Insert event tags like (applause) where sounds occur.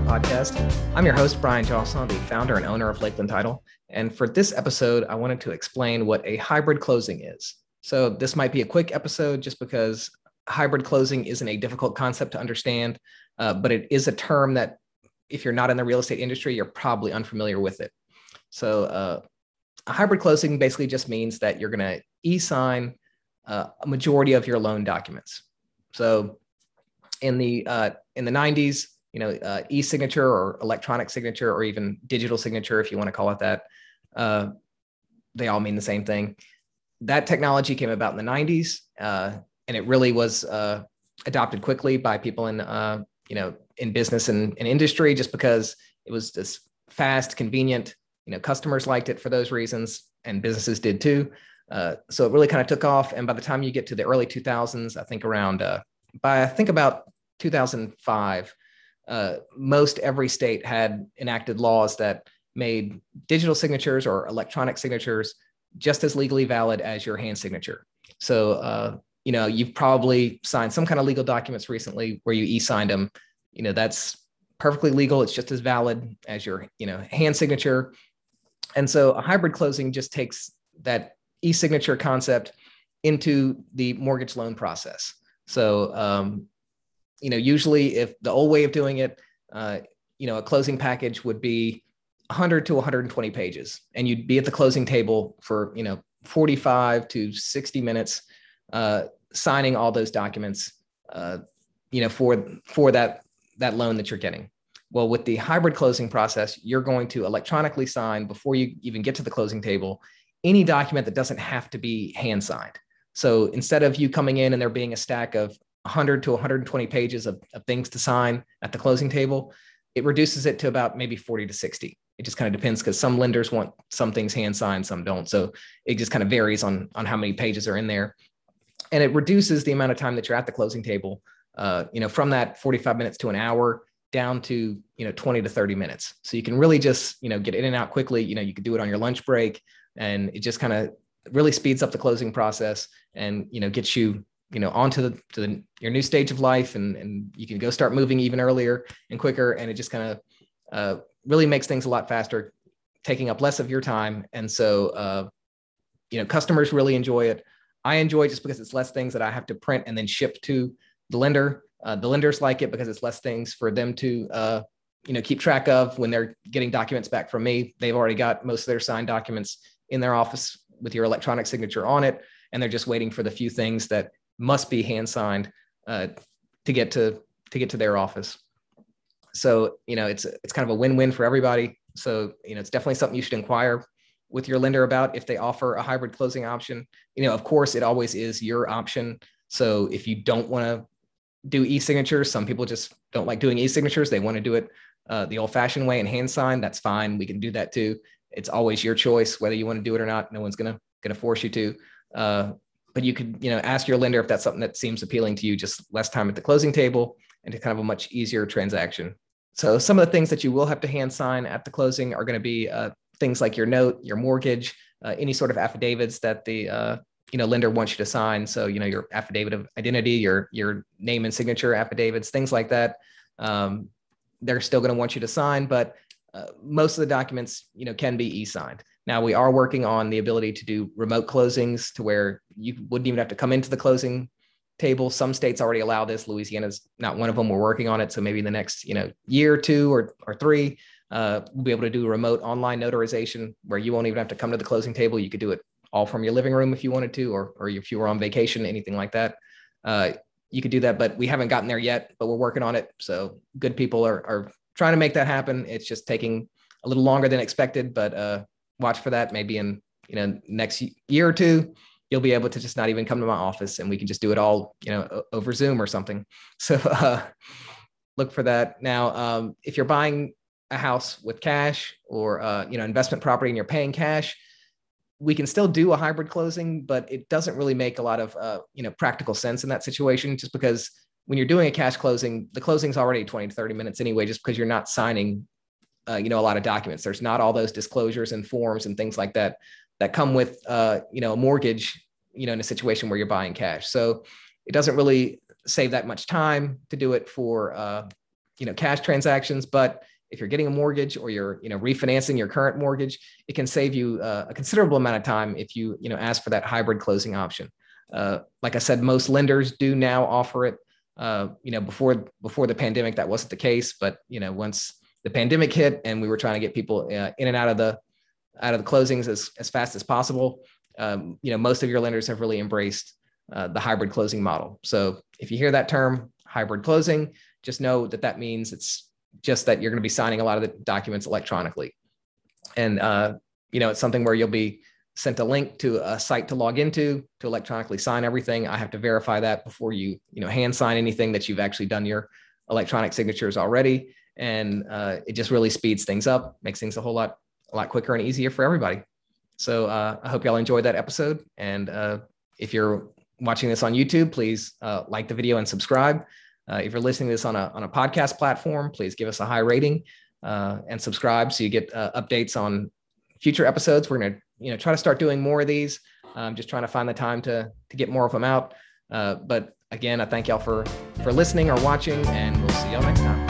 Title podcast. I'm your host, Brian Jocelyn, the founder and owner of Lakeland Title. And for this episode, I wanted to explain what a hybrid closing is. So, this might be a quick episode just because hybrid closing isn't a difficult concept to understand, uh, but it is a term that, if you're not in the real estate industry, you're probably unfamiliar with it. So, uh, a hybrid closing basically just means that you're going to e sign uh, a majority of your loan documents. So, in the uh, in the 90s, you know, uh, e-signature or electronic signature or even digital signature, if you want to call it that, uh, they all mean the same thing. That technology came about in the 90s, uh, and it really was uh, adopted quickly by people in uh, you know in business and, and industry, just because it was this fast, convenient. You know, customers liked it for those reasons, and businesses did too. Uh, so it really kind of took off. And by the time you get to the early 2000s, I think around by I think about 2005, uh, most every state had enacted laws that made digital signatures or electronic signatures just as legally valid as your hand signature. So, uh, you know, you've probably signed some kind of legal documents recently where you e-signed them. You know, that's perfectly legal. It's just as valid as your, you know, hand signature. And so a hybrid closing just takes that e-signature concept into the mortgage loan process. So, um, you know, usually if the old way of doing it, uh, you know, a closing package would be 100 to 120 pages, and you'd be at the closing table for you know 45 to 60 minutes, uh, signing all those documents, uh, you know, for for that that loan that you're getting. Well, with the hybrid closing process, you're going to electronically sign before you even get to the closing table any document that doesn't have to be hand signed. So instead of you coming in and there being a stack of 100 to 120 pages of, of things to sign at the closing table, it reduces it to about maybe 40 to 60. It just kind of depends because some lenders want some things hand signed, some don't. So it just kind of varies on, on how many pages are in there. And it reduces the amount of time that you're at the closing table, uh, you know, from that 45 minutes to an hour down to, you know, 20 to 30 minutes. So you can really just, you know, get in and out quickly. You know, you could do it on your lunch break and it just kind of really speeds up the closing process and, you know, gets you you know onto the to the, your new stage of life and and you can go start moving even earlier and quicker. And it just kind of uh, really makes things a lot faster taking up less of your time. And so uh, you know customers really enjoy it. I enjoy it just because it's less things that i have to print and then ship to the lender. Uh, the lenders like it because it's less things for them to uh, you know keep track of when they're getting documents back from me. They've already got most of their signed documents in their office with your electronic signature on it. And they're just waiting for the few things that must be hand signed uh, to get to to get to their office. So you know it's it's kind of a win-win for everybody. So you know it's definitely something you should inquire with your lender about if they offer a hybrid closing option. You know, of course, it always is your option. So if you don't want to do e-signatures, some people just don't like doing e-signatures. They want to do it uh, the old-fashioned way and hand sign. That's fine. We can do that too. It's always your choice whether you want to do it or not. No one's gonna gonna force you to. Uh, but you could you know ask your lender if that's something that seems appealing to you just less time at the closing table and to kind of a much easier transaction. So some of the things that you will have to hand sign at the closing are going to be uh, things like your note your mortgage uh, any sort of affidavits that the uh, you know lender wants you to sign. So you know your affidavit of identity your your name and signature affidavits things like that. Um, they're still going to want you to sign but uh, most of the documents you know can be e-signed now we are working on the ability to do remote closings to where you wouldn't even have to come into the closing table. Some states already allow this. Louisiana's not one of them. We're working on it. So maybe in the next, you know, year or two or, or three, uh, we'll be able to do remote online notarization where you won't even have to come to the closing table. You could do it all from your living room if you wanted to, or, or if you were on vacation, anything like that. Uh, you could do that, but we haven't gotten there yet, but we're working on it. So good people are, are trying to make that happen. It's just taking a little longer than expected, but uh, watch for that. Maybe in you know next year or two, you'll be able to just not even come to my office, and we can just do it all you know over Zoom or something. (laughs) So uh, look for that. Now, um, if you're buying a house with cash or uh, you know investment property and you're paying cash, we can still do a hybrid closing, but it doesn't really make a lot of uh, you know practical sense in that situation, just because when you're doing a cash closing, the closing's already 20 to 30 minutes anyway, just because you're not signing uh, you know a lot of documents there's not all those disclosures and forms and things like that that come with uh, you know a mortgage you know in a situation where you're buying cash so it doesn't really save that much time to do it for uh, you know cash transactions, but if you're getting a mortgage or you're you know refinancing your current mortgage, it can save you uh, a considerable amount of time if you you know ask for that hybrid closing option. Uh, like I said, most lenders do now offer it. Uh, you know, before before the pandemic, that wasn't the case, but you know, once the pandemic hit and we were trying to get people uh, in and out of the out of the closings as, as fast as possible, um, you know, most of your lenders have really embraced uh, the hybrid closing model. So if you hear that term, hybrid closing, just know that that means it's just that you're going to be signing a lot of the documents electronically. And, uh, you know, it's something where you'll be sent a link to a site to log into to electronically sign everything. I have to verify that before you, you know, hand sign anything that you've actually done your electronic signatures already. And uh, it just really speeds things up, makes things a whole lot, a lot quicker and easier for everybody. So uh, I hope y'all enjoyed that episode. And uh, if you're watching this on YouTube, please uh, like the video and subscribe. Uh, if you're listening to this on a, on a podcast platform, please give us a high rating uh, and subscribe so you get updates on future episodes. We're to you know try to start doing more of these. I'm just trying to find the time to to get more of them out. But again, I thank y'all for for listening or watching, and we'll see y'all next.